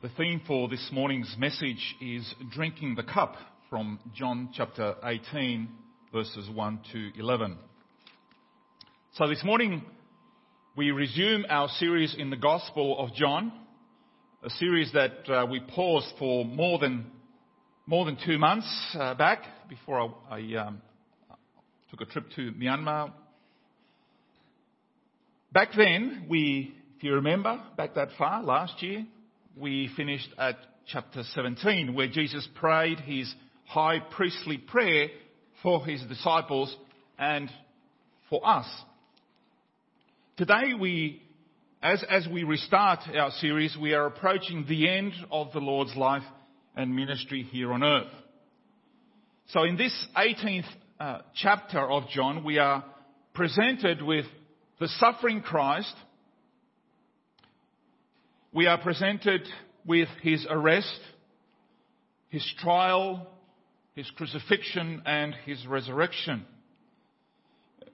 The theme for this morning's message is drinking the cup from John chapter 18 verses 1 to 11. So this morning we resume our series in the Gospel of John, a series that uh, we paused for more than more than two months uh, back before I, I um, took a trip to Myanmar. Back then, we, if you remember, back that far last year, we finished at chapter 17 where Jesus prayed his high priestly prayer for his disciples and for us. Today we, as, as we restart our series, we are approaching the end of the Lord's life and ministry here on earth. So in this 18th uh, chapter of John, we are presented with the suffering Christ we are presented with his arrest, his trial, his crucifixion, and his resurrection.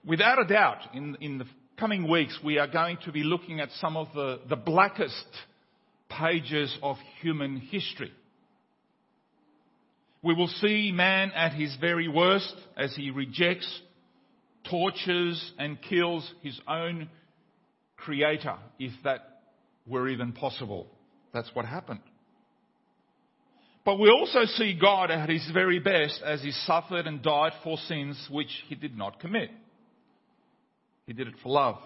Without a doubt, in, in the coming weeks, we are going to be looking at some of the, the blackest pages of human history. We will see man at his very worst as he rejects, tortures, and kills his own creator, if that were even possible. That's what happened. But we also see God at his very best as he suffered and died for sins which he did not commit. He did it for love.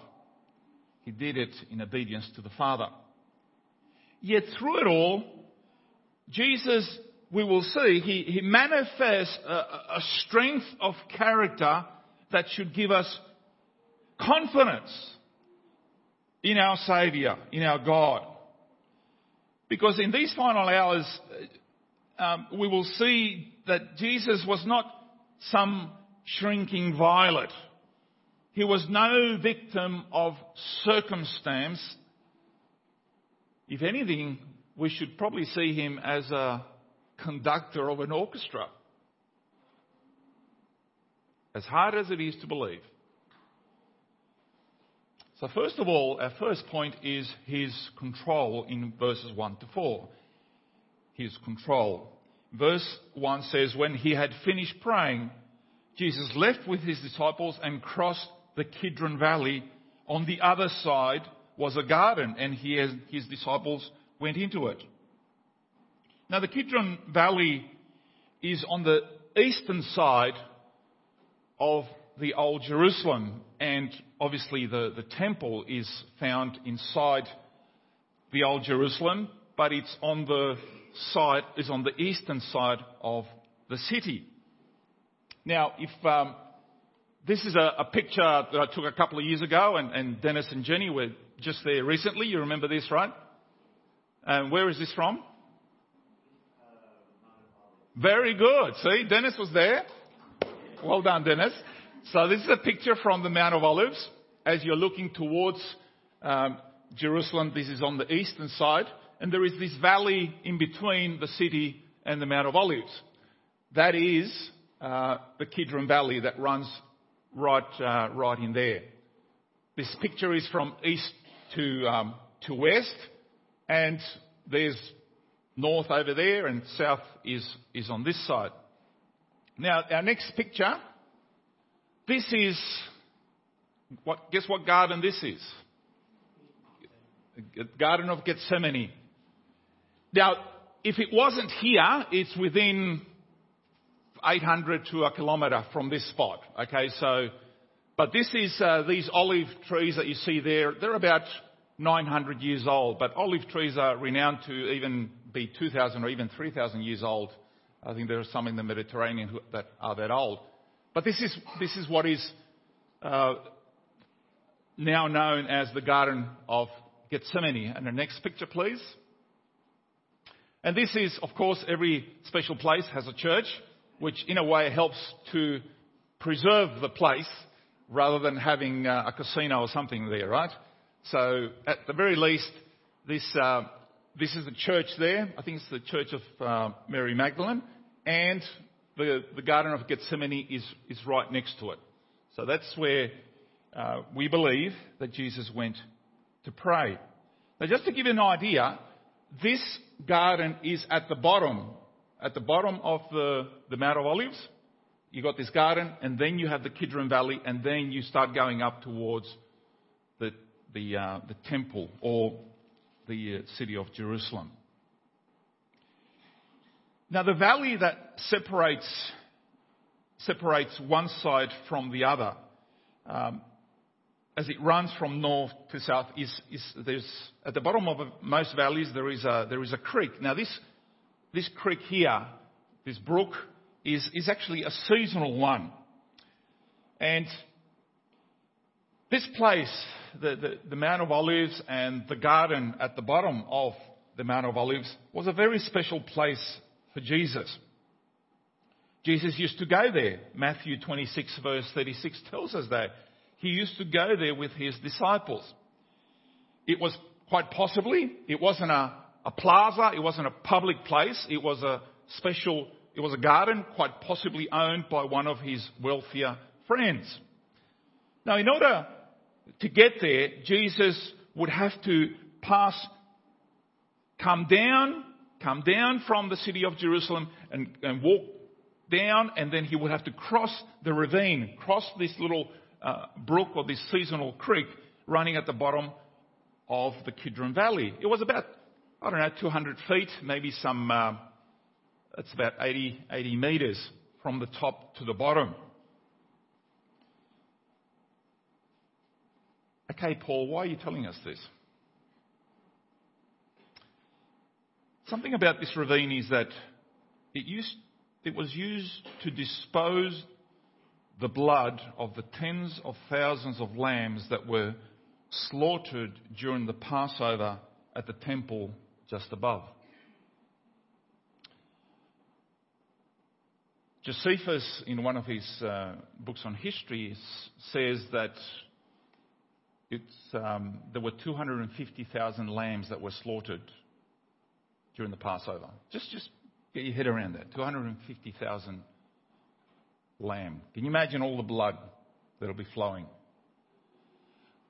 He did it in obedience to the Father. Yet through it all, Jesus, we will see, he, he manifests a, a strength of character that should give us confidence in our Saviour, in our God. Because in these final hours, um, we will see that Jesus was not some shrinking violet. He was no victim of circumstance. If anything, we should probably see him as a conductor of an orchestra. As hard as it is to believe. So first of all, our first point is his control in verses 1 to 4. His control. Verse 1 says, When he had finished praying, Jesus left with his disciples and crossed the Kidron Valley. On the other side was a garden, and he and his disciples went into it. Now, the Kidron Valley is on the eastern side of the Old Jerusalem, and obviously the, the temple is found inside the Old Jerusalem, but it's on the side, is on the eastern side of the city. Now, if um, this is a, a, picture that I took a couple of years ago, and, and, Dennis and Jenny were just there recently. You remember this, right? And where is this from? Very good. See, Dennis was there. Well done, Dennis. So this is a picture from the Mount of Olives. As you're looking towards um, Jerusalem, this is on the eastern side, and there is this valley in between the city and the Mount of Olives. That is uh, the Kidron Valley that runs right, uh, right in there. This picture is from east to, um, to west, and there's north over there, and south is, is on this side. Now, our next picture this is, what, guess what garden this is? Garden of Gethsemane. Now, if it wasn't here, it's within 800 to a kilometre from this spot. Okay, so, but this is, uh, these olive trees that you see there, they're about 900 years old, but olive trees are renowned to even be 2,000 or even 3,000 years old. I think there are some in the Mediterranean that are that old. But this is, this is what is uh, now known as the Garden of Gethsemane. And the next picture, please. And this is, of course, every special place has a church, which in a way helps to preserve the place rather than having uh, a casino or something there, right? So at the very least, this, uh, this is the church there. I think it's the church of uh, Mary Magdalene. And the, the Garden of Gethsemane is, is right next to it. So that's where uh, we believe that Jesus went to pray. Now, just to give you an idea, this garden is at the bottom, at the bottom of the, the Mount of Olives. You've got this garden, and then you have the Kidron Valley, and then you start going up towards the the uh, the temple or the uh, city of Jerusalem. Now, the valley that separates separates one side from the other, um, as it runs from north to south, is, is there's at the bottom of most valleys there is a there is a creek. Now, this this creek here, this brook, is is actually a seasonal one, and this place, the, the, the Mount of Olives and the garden at the bottom of the Mount of Olives, was a very special place for Jesus. Jesus used to go there. Matthew 26 verse 36 tells us that. He used to go there with his disciples. It was quite possibly, it wasn't a, a plaza, it wasn't a public place, it was a special, it was a garden quite possibly owned by one of his wealthier friends. Now in order to get there, Jesus would have to pass, come down come down from the city of Jerusalem and, and walk down, and then he would have to cross the ravine, cross this little uh, brook or this seasonal creek running at the bottom of the Kidron Valley. It was about, I don't know, 200 feet, maybe some, uh, it's about 80, 80 meters from the top to the bottom. Okay, Paul, why are you telling us this? Something about this ravine is that it, used, it was used to dispose the blood of the tens of thousands of lambs that were slaughtered during the Passover at the temple just above. Josephus, in one of his uh, books on history, says that um, there were 250,000 lambs that were slaughtered during the Passover. Just, just get your head around that. 250,000 lamb. Can you imagine all the blood that'll be flowing?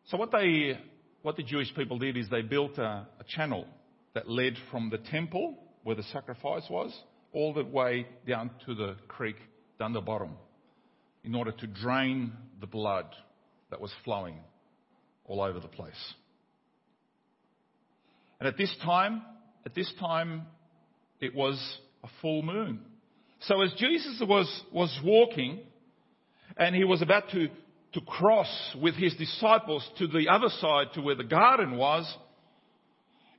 So what they, what the Jewish people did is they built a, a channel that led from the temple where the sacrifice was all the way down to the creek down the bottom in order to drain the blood that was flowing all over the place. And at this time, at this time, it was a full moon. So as Jesus was, was walking and he was about to, to cross with his disciples to the other side to where the garden was,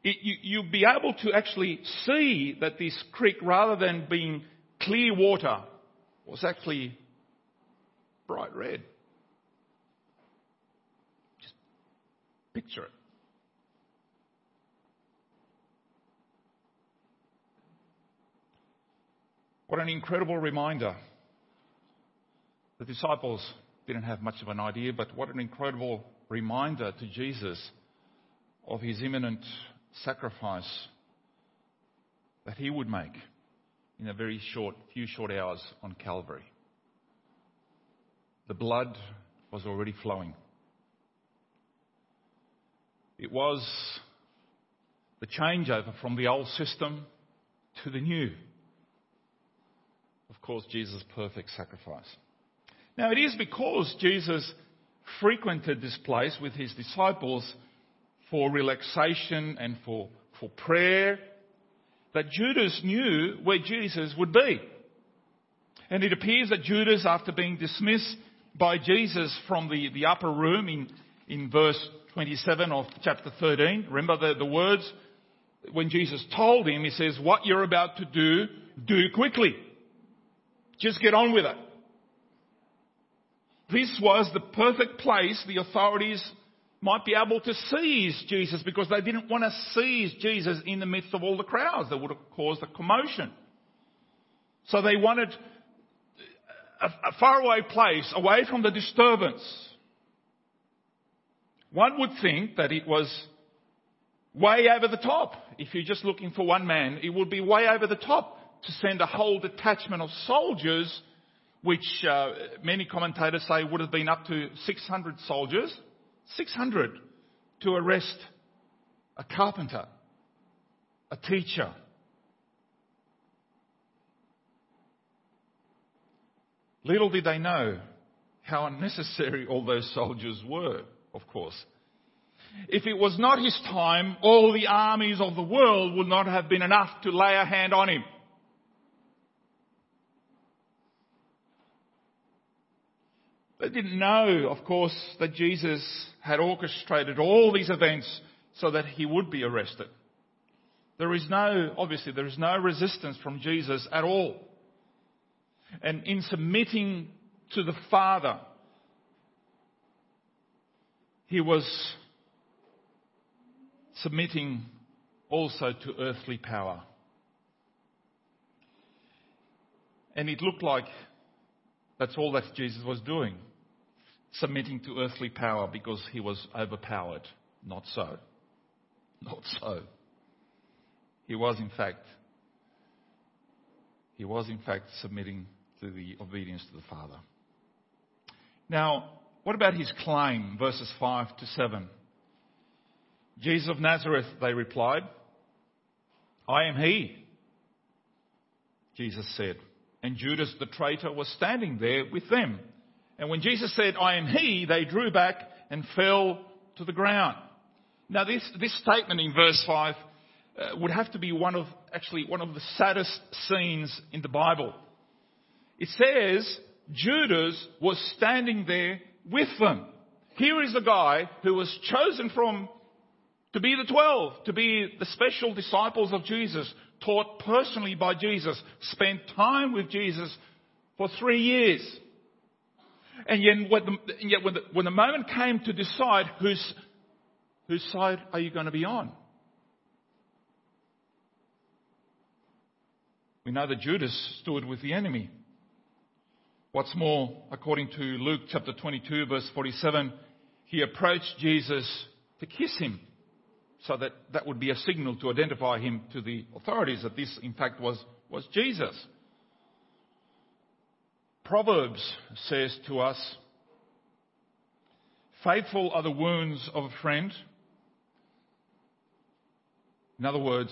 it, you, you'd be able to actually see that this creek, rather than being clear water, was actually bright red. Just picture it. What an incredible reminder. The disciples didn't have much of an idea, but what an incredible reminder to Jesus of his imminent sacrifice that he would make in a very short, few short hours on Calvary. The blood was already flowing. It was the changeover from the old system to the new of course, Jesus' perfect sacrifice. Now, it is because Jesus frequented this place with his disciples for relaxation and for, for prayer that Judas knew where Jesus would be. And it appears that Judas, after being dismissed by Jesus from the, the upper room in, in verse 27 of chapter 13, remember the, the words when Jesus told him, he says, What you're about to do, do quickly. Just get on with it. This was the perfect place the authorities might be able to seize Jesus because they didn't want to seize Jesus in the midst of all the crowds that would have caused a commotion. So they wanted a, a faraway place away from the disturbance. One would think that it was way over the top. If you're just looking for one man, it would be way over the top to send a whole detachment of soldiers, which uh, many commentators say would have been up to 600 soldiers, 600 to arrest a carpenter. a teacher. Little did they know how unnecessary all those soldiers were, of course. If it was not his time, all the armies of the world would not have been enough to lay a hand on him. They didn't know, of course, that Jesus had orchestrated all these events so that he would be arrested. There is no, obviously, there is no resistance from Jesus at all. And in submitting to the Father, he was submitting also to earthly power. And it looked like that's all that Jesus was doing submitting to earthly power because he was overpowered. Not so. Not so. He was in fact, he was in fact submitting to the obedience to the Father. Now, what about his claim, verses 5 to 7? Jesus of Nazareth, they replied, I am he, Jesus said. And Judas the traitor was standing there with them. And when Jesus said, I am he, they drew back and fell to the ground. Now this, this statement in verse 5 uh, would have to be one of, actually one of the saddest scenes in the Bible. It says Judas was standing there with them. Here is a guy who was chosen from to be the twelve, to be the special disciples of Jesus, taught personally by Jesus, spent time with Jesus for three years. And yet, when the, yet when, the, when the moment came to decide whose, whose side are you going to be on? We know that Judas stood with the enemy. What's more, according to Luke chapter 22 verse 47, he approached Jesus to kiss him so that that would be a signal to identify him to the authorities that this in fact was, was Jesus. Proverbs says to us, faithful are the wounds of a friend. In other words,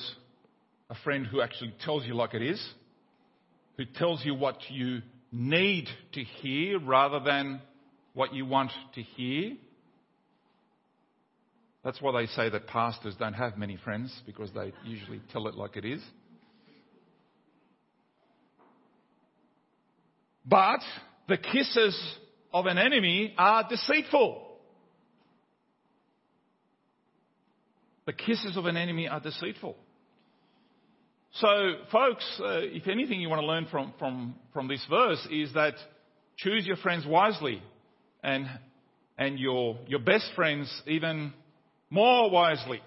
a friend who actually tells you like it is, who tells you what you need to hear rather than what you want to hear. That's why they say that pastors don't have many friends because they usually tell it like it is. But the kisses of an enemy are deceitful. The kisses of an enemy are deceitful. So, folks, uh, if anything you want to learn from, from, from this verse is that choose your friends wisely and, and your, your best friends even more wisely.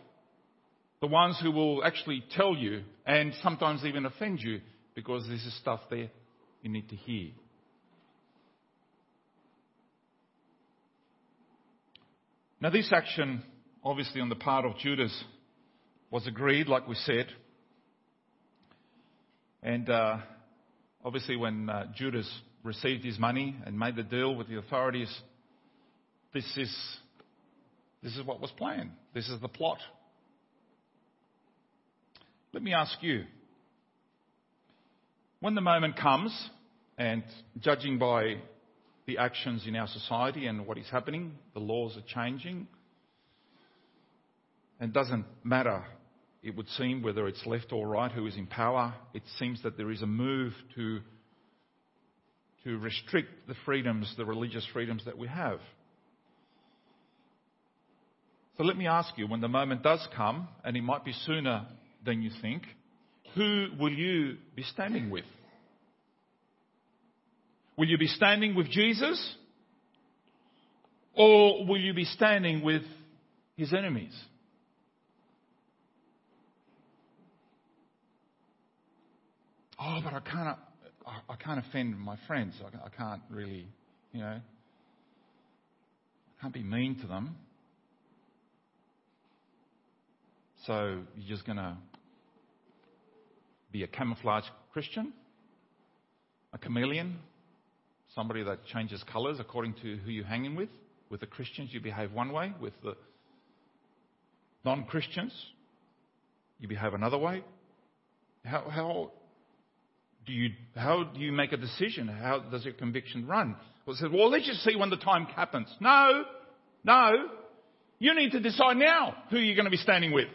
The ones who will actually tell you and sometimes even offend you because this is stuff there you need to hear. Now, this action, obviously, on the part of Judas, was agreed, like we said. And uh, obviously, when uh, Judas received his money and made the deal with the authorities, this is, this is what was planned. This is the plot. Let me ask you when the moment comes, and judging by the actions in our society and what is happening. The laws are changing. And it doesn't matter, it would seem, whether it's left or right who is in power. It seems that there is a move to, to restrict the freedoms, the religious freedoms that we have. So let me ask you, when the moment does come, and it might be sooner than you think, who will you be standing with? Will you be standing with Jesus? Or will you be standing with his enemies? Oh, but I can't, I can't offend my friends. I can't really, you know, I can't be mean to them. So you're just going to be a camouflage Christian? A chameleon? somebody that changes colours according to who you're hanging with. With the Christians, you behave one way. With the non Christians, you behave another way? How, how, do you, how do you make a decision? How does your conviction run? Well, said, well, let's just see when the time happens. No, no. You need to decide now who you're going to be standing with.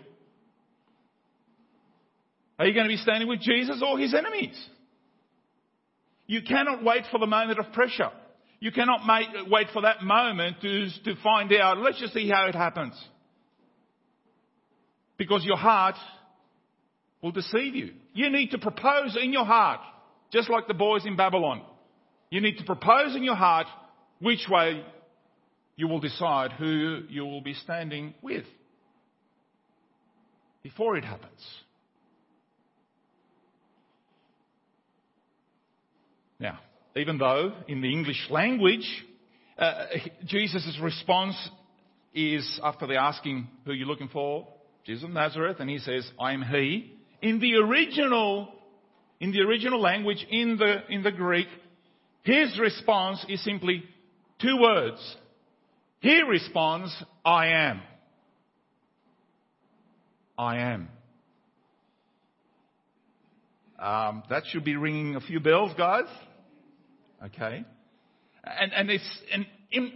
Are you going to be standing with Jesus or his enemies? You cannot wait for the moment of pressure. You cannot make, wait for that moment to, to find out, let's just see how it happens. Because your heart will deceive you. You need to propose in your heart, just like the boys in Babylon. You need to propose in your heart which way you will decide who you will be standing with before it happens. Now, even though in the English language, uh, Jesus' response is after they're asking who are you're looking for, Jesus of Nazareth, and he says, I am he. In the original, in the original language, in the, in the Greek, his response is simply two words. He responds, I am. I am. Um, that should be ringing a few bells, guys. Okay? And, and it's an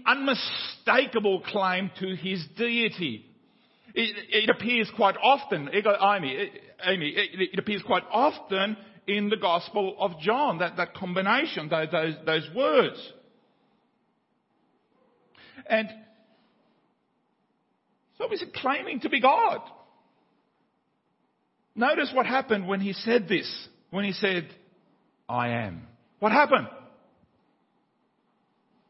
unmistakable claim to his deity. It, it appears quite often, eimi, eimi it, it, appears quite often in the Gospel of John, that, that combination, those, those, those words. And so he's claiming to be God. Notice what happened when he said this, when he said, I am. What happened?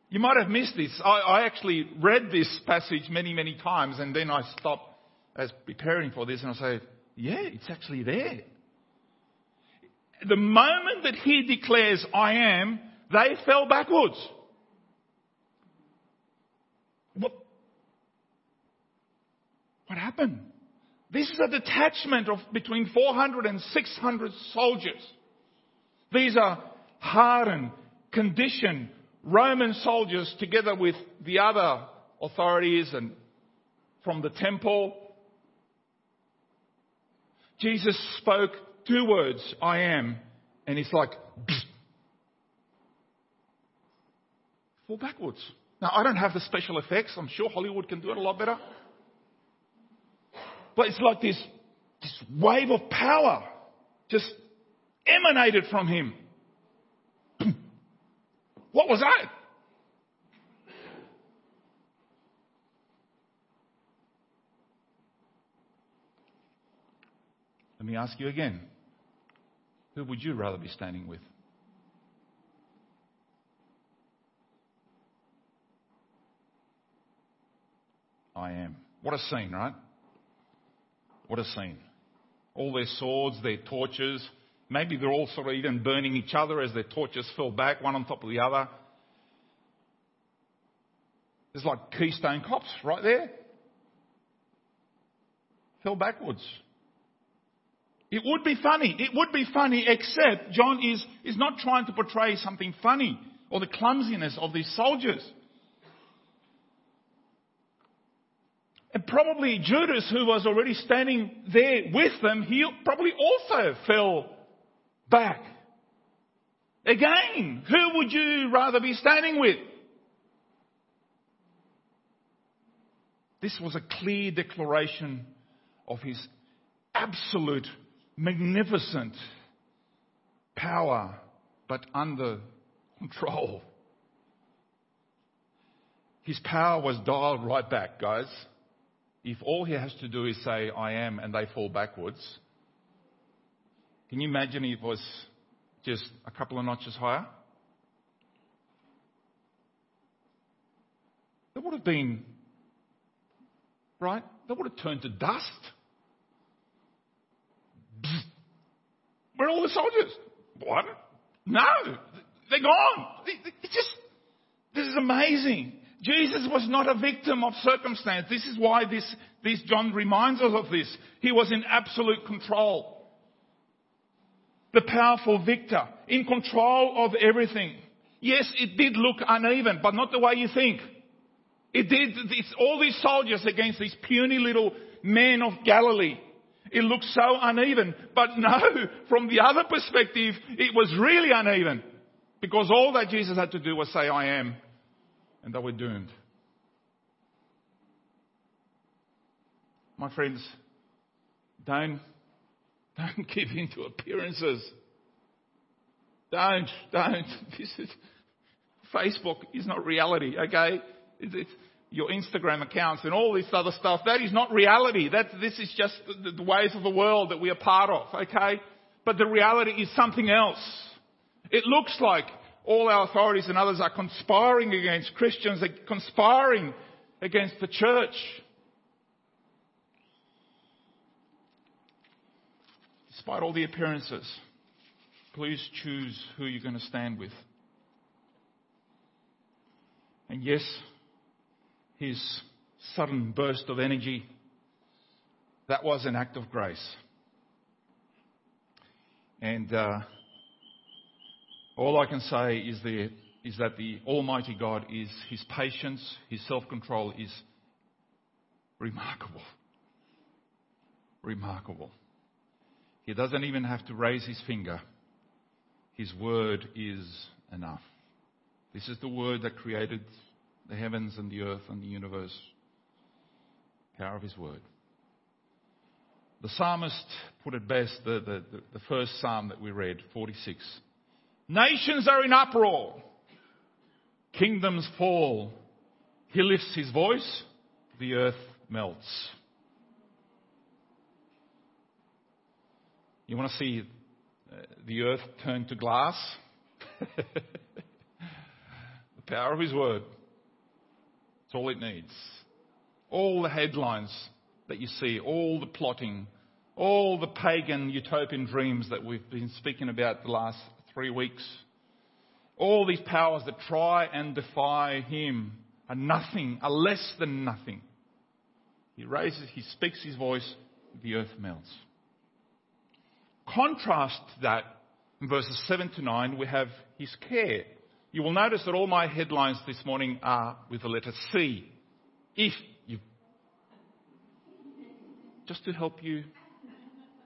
You might have missed this. I, I actually read this passage many, many times and then I stopped as preparing for this and I say, yeah, it's actually there. The moment that he declares, I am, they fell backwards. What, what happened? This is a detachment of between 400 and 600 soldiers. These are hardened, conditioned, Roman soldiers together with the other authorities and from the temple. Jesus spoke two words, I am, and it's like, fall backwards. Now, I don't have the special effects. I'm sure Hollywood can do it a lot better. But it's like this, this wave of power just emanated from him. What was that? Let me ask you again. Who would you rather be standing with? I am. What a scene, right? What a scene. All their swords, their torches, Maybe they're all sort of even burning each other as their torches fell back, one on top of the other. There's like Keystone Cops right there. Fell backwards. It would be funny. It would be funny, except John is, is not trying to portray something funny or the clumsiness of these soldiers. And probably Judas, who was already standing there with them, he probably also fell back. Again, who would you rather be standing with? This was a clear declaration of his absolute, magnificent power, but under control. His power was dialed right back, guys. If all he has to do is say, I am, and they fall backwards, can you imagine if it was just a couple of notches higher? That would have been, right? That would have turned to dust. Where are all the soldiers? What? No, they're gone. It's just, this is amazing. Jesus was not a victim of circumstance. This is why this, this John reminds us of this. He was in absolute control the powerful victor, in control of everything. Yes, it did look uneven, but not the way you think. It did, it's all these soldiers against these puny little men of Galilee. It looked so uneven. But no, from the other perspective, it was really uneven. Because all that Jesus had to do was say, I am. And they were doomed. My friends, don't, don't give in to appearances. Don't, don't. This is, Facebook is not reality, okay? It's, it's your Instagram accounts and all this other stuff. That is not reality. That, this is just the, the ways of the world that we are part of, okay? But the reality is something else. It looks like all our authorities and others are conspiring against Christians, they're conspiring against the church. Despite all the appearances, please choose who you're going to stand with. And yes, his sudden burst of energy, that was an act of grace. And uh, all I can say is, the, is that the Almighty God is, his patience, his self control is remarkable. Remarkable. He doesn't even have to raise his finger. His word is enough. This is the word that created the heavens and the earth and the universe. Power of his word. The psalmist put it best, the, the, the first psalm that we read, 46. Nations are in uproar. Kingdoms fall. He lifts his voice. The earth melts. You want to see uh, the earth turn to glass? the power of His Word. That's all it needs. All the headlines that you see, all the plotting, all the pagan utopian dreams that we've been speaking about the last three weeks, all these powers that try and defy Him are nothing, are less than nothing. He raises, He speaks His voice, the earth melts. Contrast that in verses 7 to 9, we have his care. You will notice that all my headlines this morning are with the letter C. If you. Just to help you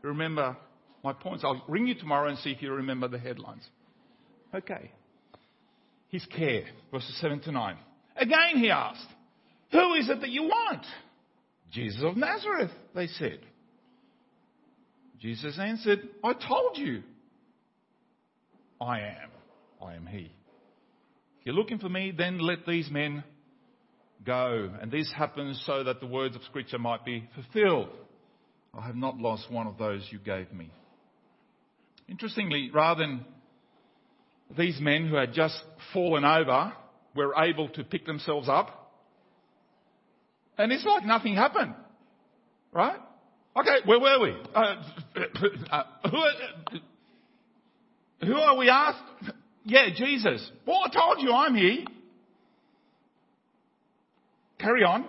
remember my points. I'll ring you tomorrow and see if you remember the headlines. Okay. His care, verses 7 to 9. Again he asked, Who is it that you want? Jesus of Nazareth, they said. Jesus answered, I told you. I am. I am He. If you're looking for me, then let these men go. And this happens so that the words of Scripture might be fulfilled. I have not lost one of those you gave me. Interestingly, rather than these men who had just fallen over were able to pick themselves up, and it's like nothing happened. Right? Okay, where were we? Uh, uh, who, are, who are we asked? Yeah, Jesus. Well, I told you I'm here. Carry on.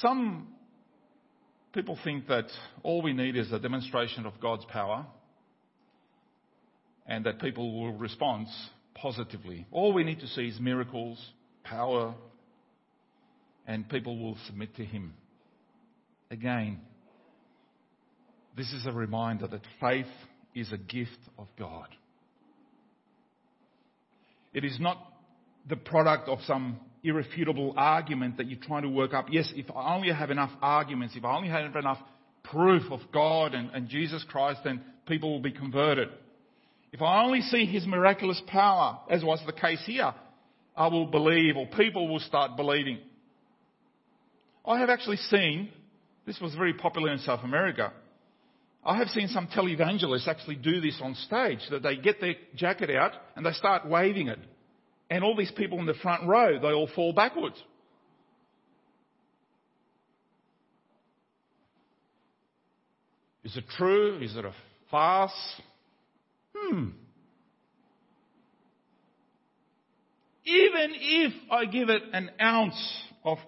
Some people think that all we need is a demonstration of God's power and that people will respond positively. All we need to see is miracles, power, and people will submit to him. Again, this is a reminder that faith is a gift of God. It is not the product of some irrefutable argument that you're trying to work up. Yes, if I only have enough arguments, if I only have enough proof of God and, and Jesus Christ, then people will be converted. If I only see his miraculous power, as was the case here, I will believe, or people will start believing. I have actually seen, this was very popular in South America, I have seen some televangelists actually do this on stage, that they get their jacket out and they start waving it. And all these people in the front row, they all fall backwards. Is it true? Is it a farce? Hmm. Even if I give it an ounce of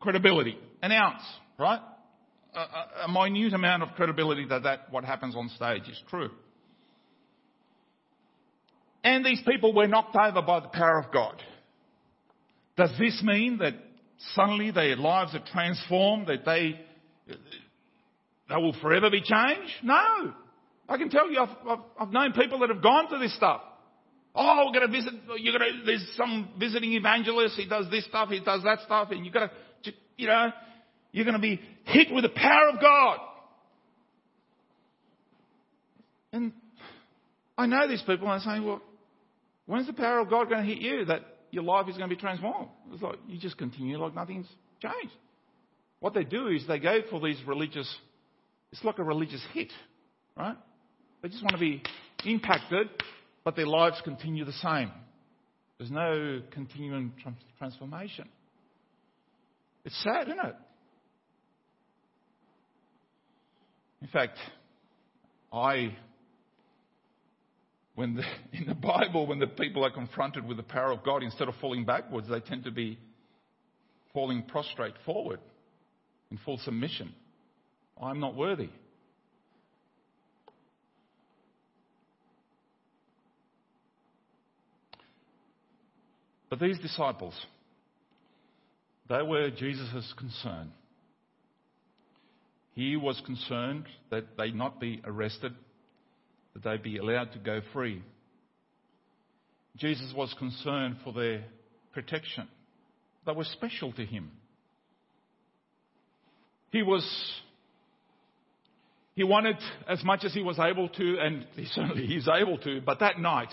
credibility, an ounce, right? A, a, a minute amount of credibility that, that what happens on stage is true. And these people were knocked over by the power of God. Does this mean that suddenly their lives are transformed, that they, they will forever be changed? No. I can tell you, I've, I've, I've known people that have gone to this stuff. Oh, we're going to visit, you're going to, there's some visiting evangelist, he does this stuff, he does that stuff, and you've got to, you know, you're going to be hit with the power of God. And I know these people, and I'm saying, well, when's the power of God going to hit you that your life is going to be transformed? It's like, you just continue like nothing's changed. What they do is they go for these religious, it's like a religious hit, right? They just want to be impacted, but their lives continue the same. There's no continuing transformation. It's sad, isn't it? In fact, I, when the, in the Bible, when the people are confronted with the power of God, instead of falling backwards, they tend to be falling prostrate forward in full submission. I'm not worthy. But these disciples, they were Jesus' concern. He was concerned that they not be arrested, that they be allowed to go free. Jesus was concerned for their protection. They were special to him. He was he wanted as much as he was able to, and he certainly he's able to, but that night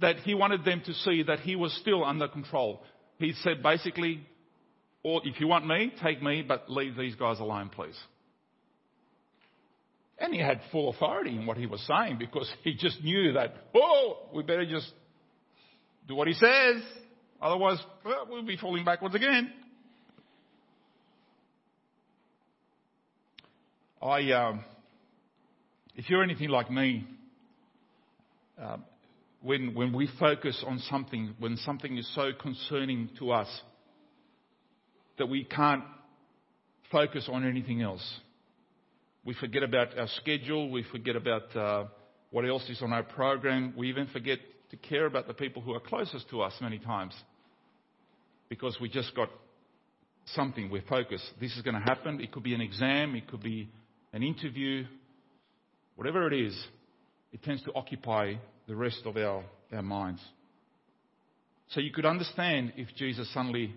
that he wanted them to see that he was still under control. He said basically, or if you want me, take me, but leave these guys alone, please. And he had full authority in what he was saying because he just knew that, oh, we better just do what he says. Otherwise, well, we'll be falling backwards again. I, um, if you're anything like me, um, when, when we focus on something, when something is so concerning to us that we can't focus on anything else. We forget about our schedule, we forget about uh, what else is on our program, we even forget to care about the people who are closest to us many times because we just got something, we're focused. This is going to happen. It could be an exam, it could be an interview, whatever it is, it tends to occupy the rest of our, our minds. So you could understand if Jesus suddenly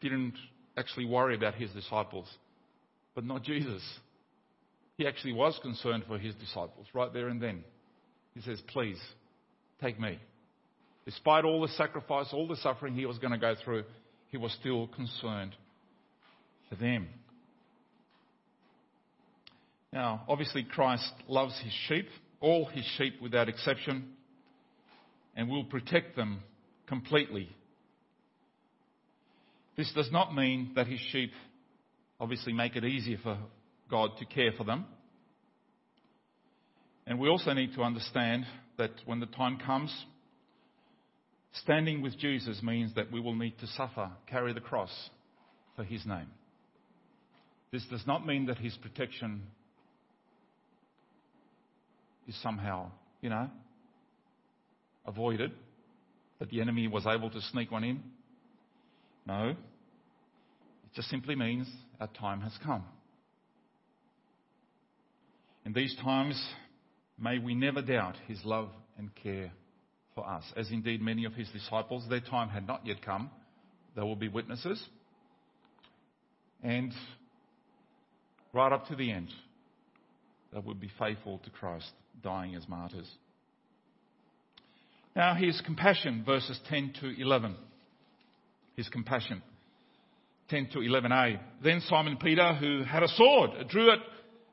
didn't actually worry about his disciples, but not Jesus. He actually was concerned for his disciples right there and then. He says, Please, take me. Despite all the sacrifice, all the suffering he was going to go through, he was still concerned for them. Now, obviously, Christ loves his sheep, all his sheep without exception and will protect them completely. This does not mean that his sheep obviously make it easier for God to care for them. And we also need to understand that when the time comes, standing with Jesus means that we will need to suffer, carry the cross for his name. This does not mean that his protection is somehow, you know, avoided, that the enemy was able to sneak one in? No. It just simply means our time has come. In these times, may we never doubt his love and care for us, as indeed many of his disciples, their time had not yet come. They will be witnesses. And right up to the end, they will be faithful to Christ, dying as martyrs. Now, his compassion, verses 10 to 11. His compassion. 10 to 11a. Then Simon Peter, who had a sword, drew it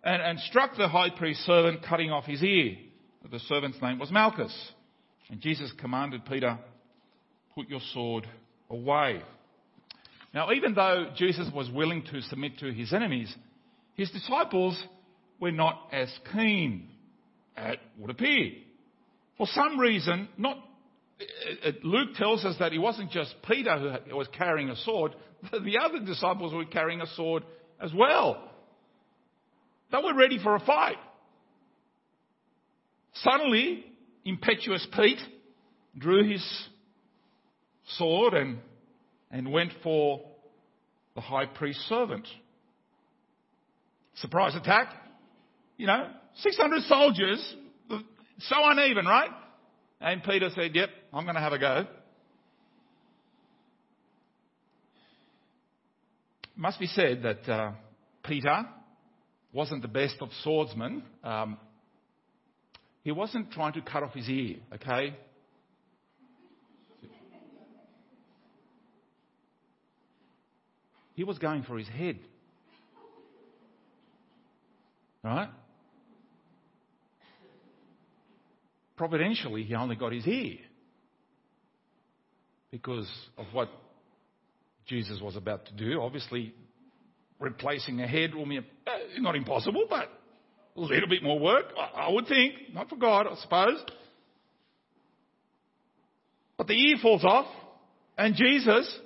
and, and struck the high priest's servant, cutting off his ear. The servant's name was Malchus. And Jesus commanded Peter, Put your sword away. Now, even though Jesus was willing to submit to his enemies, his disciples were not as keen, it would appear. For some reason, not uh, uh, Luke tells us that it wasn't just Peter who was carrying a sword, the other disciples were carrying a sword as well. They were ready for a fight. Suddenly, impetuous Pete drew his sword and, and went for the high priest's servant. Surprise attack. You know, 600 soldiers, so uneven, right? And Peter said, Yep, I'm going to have a go. Must be said that uh, Peter wasn't the best of swordsmen. Um, he wasn't trying to cut off his ear, okay? He was going for his head. Right? Providentially, he only got his ear because of what Jesus was about to do. Obviously, replacing a head will be uh, not impossible, but a little bit more work, I would think. Not for God, I suppose. But the ear falls off, and Jesus,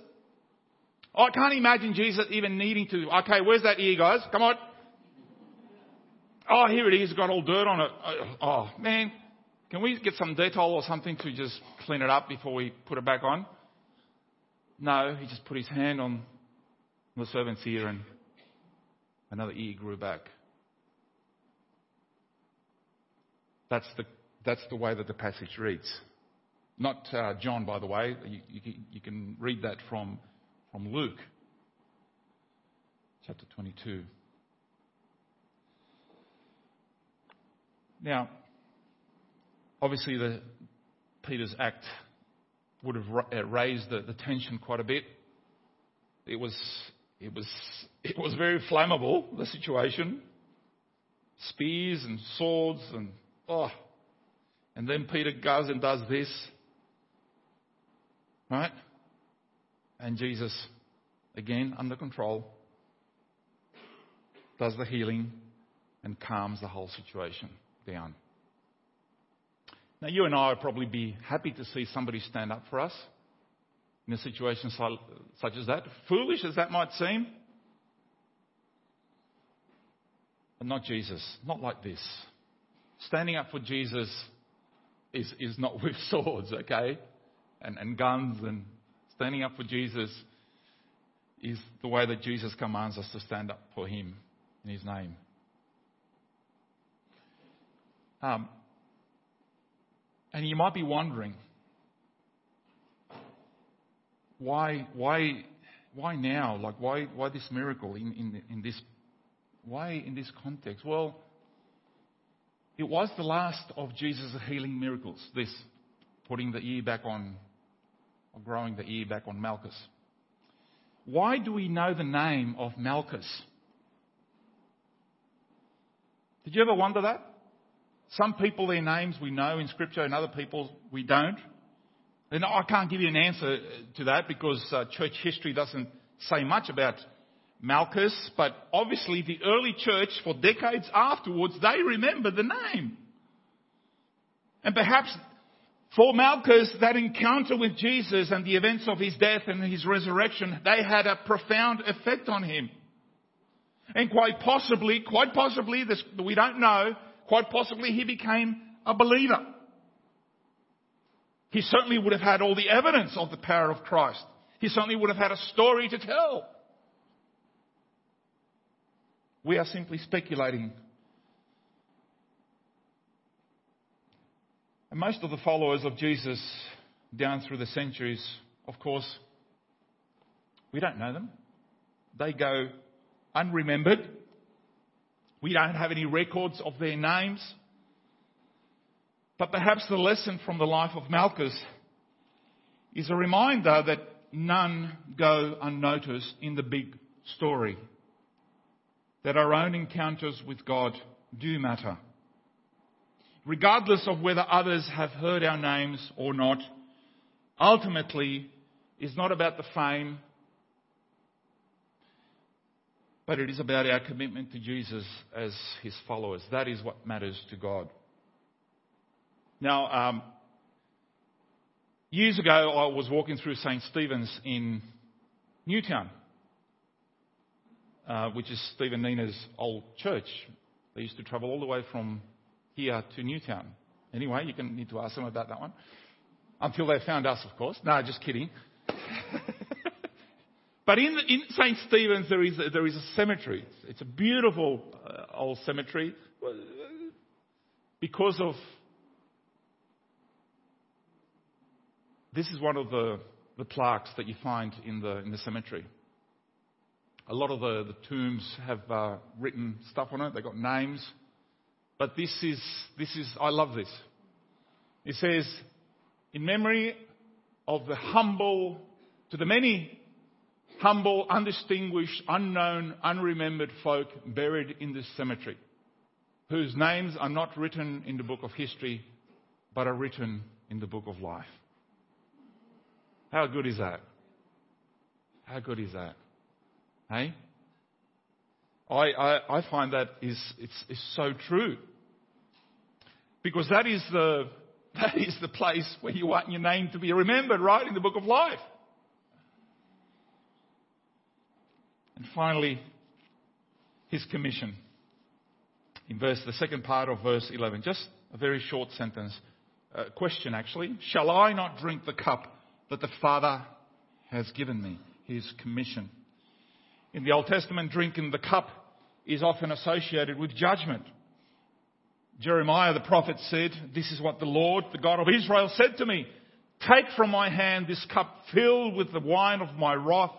I can't imagine Jesus even needing to, okay, where's that ear, guys? Come on. Oh, here it is, got all dirt on it. Oh, man, can we get some Dettol or something to just clean it up before we put it back on? No, he just put his hand on the servant's ear and another ear grew back. That's the, that's the way that the passage reads. Not uh, John, by the way. You, you, you can read that from, from Luke, chapter 22. Now, obviously, the, Peter's act would have uh, raised the, the tension quite a bit. It was, it was, it was very flammable, the situation. Spears and swords and, oh. And then Peter goes and does this. Right? And Jesus, again, under control, does the healing and calms the whole situation down. Now, you and I would probably be happy to see somebody stand up for us in a situation such as that. Foolish as that might seem. But not Jesus. Not like this. Standing up for Jesus is, is not with swords, okay? And, and guns and standing up for Jesus is the way that Jesus commands us to stand up for him in his name. Um, and you might be wondering, why, why, why now? Like, why, why this miracle in, in, in this, why in this context? Well, it was the last of Jesus' healing miracles, this, putting the ear back on, or growing the ear back on Malchus. Why do we know the name of Malchus? Did you ever wonder that? Some people, their names we know in Scripture, and other people we don't. And I can't give you an answer to that because uh, church history doesn't say much about Malchus, but obviously the early church, for decades afterwards, they remember the name. And perhaps for Malchus, that encounter with Jesus and the events of his death and his resurrection, they had a profound effect on him. And quite possibly, quite possibly, this, we don't know, Quite possibly he became a believer. He certainly would have had all the evidence of the power of Christ. He certainly would have had a story to tell. We are simply speculating. And most of the followers of Jesus down through the centuries, of course, we don't know them. They go unremembered. We don't have any records of their names. But perhaps the lesson from the life of Malchus is a reminder that none go unnoticed in the big story. That our own encounters with God do matter. Regardless of whether others have heard our names or not, ultimately, is not about the fame but it is about our commitment to Jesus as his followers. That is what matters to God. Now, um, years ago, I was walking through St. Stephen's in Newtown, uh, which is Stephen Nina's old church. They used to travel all the way from here to Newtown. Anyway, you can need to ask them about that one. Until they found us, of course. No, just kidding. But in, in St. Stephen's, there is, a, there is a cemetery. It's a beautiful uh, old cemetery because of. This is one of the, the plaques that you find in the, in the cemetery. A lot of the, the tombs have uh, written stuff on it, they've got names. But this is, this is, I love this. It says, in memory of the humble, to the many humble, undistinguished, unknown, unremembered folk buried in this cemetery, whose names are not written in the book of history, but are written in the book of life. How good is that? How good is that? Hey? I, I, I find that is it's, it's so true. Because that is the that is the place where you want your name to be remembered, right? In the book of life. And finally, his commission. In verse, the second part of verse 11, just a very short sentence. Question actually. Shall I not drink the cup that the Father has given me? His commission. In the Old Testament, drinking the cup is often associated with judgment. Jeremiah the prophet said, This is what the Lord, the God of Israel, said to me Take from my hand this cup filled with the wine of my wrath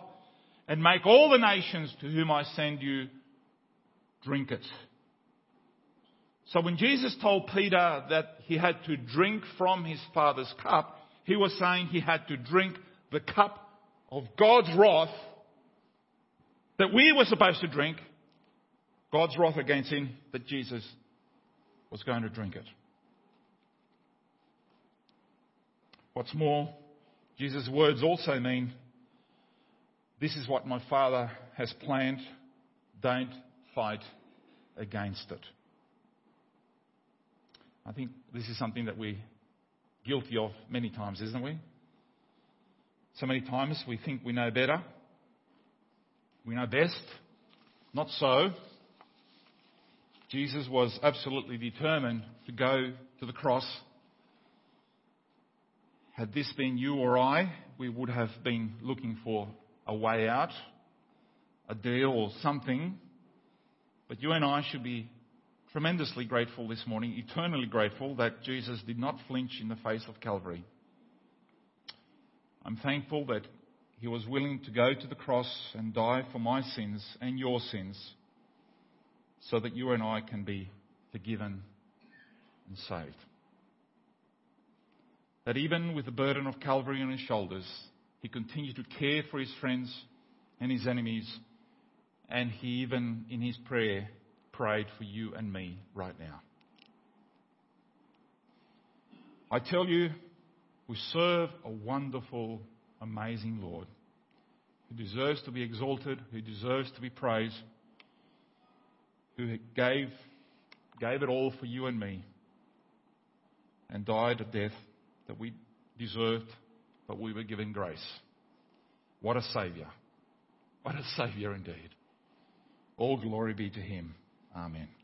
and make all the nations to whom I send you drink it. So when Jesus told Peter that he had to drink from his father's cup, he was saying he had to drink the cup of God's wrath that we were supposed to drink, God's wrath against him, that Jesus was going to drink it. What's more, Jesus' words also mean this is what my Father has planned. Don't fight against it. I think this is something that we're guilty of many times, isn't we? So many times we think we know better. We know best. Not so. Jesus was absolutely determined to go to the cross. Had this been you or I, we would have been looking for a way out, a deal or something. But you and I should be tremendously grateful this morning, eternally grateful that Jesus did not flinch in the face of Calvary. I'm thankful that he was willing to go to the cross and die for my sins and your sins so that you and I can be forgiven and saved. That even with the burden of Calvary on his shoulders, he continued to care for his friends and his enemies, and he even in his prayer prayed for you and me right now. I tell you, we serve a wonderful, amazing Lord who deserves to be exalted, who deserves to be praised, who gave, gave it all for you and me and died a death that we deserved but we were given grace. What a Saviour. What a Saviour indeed. All glory be to Him. Amen.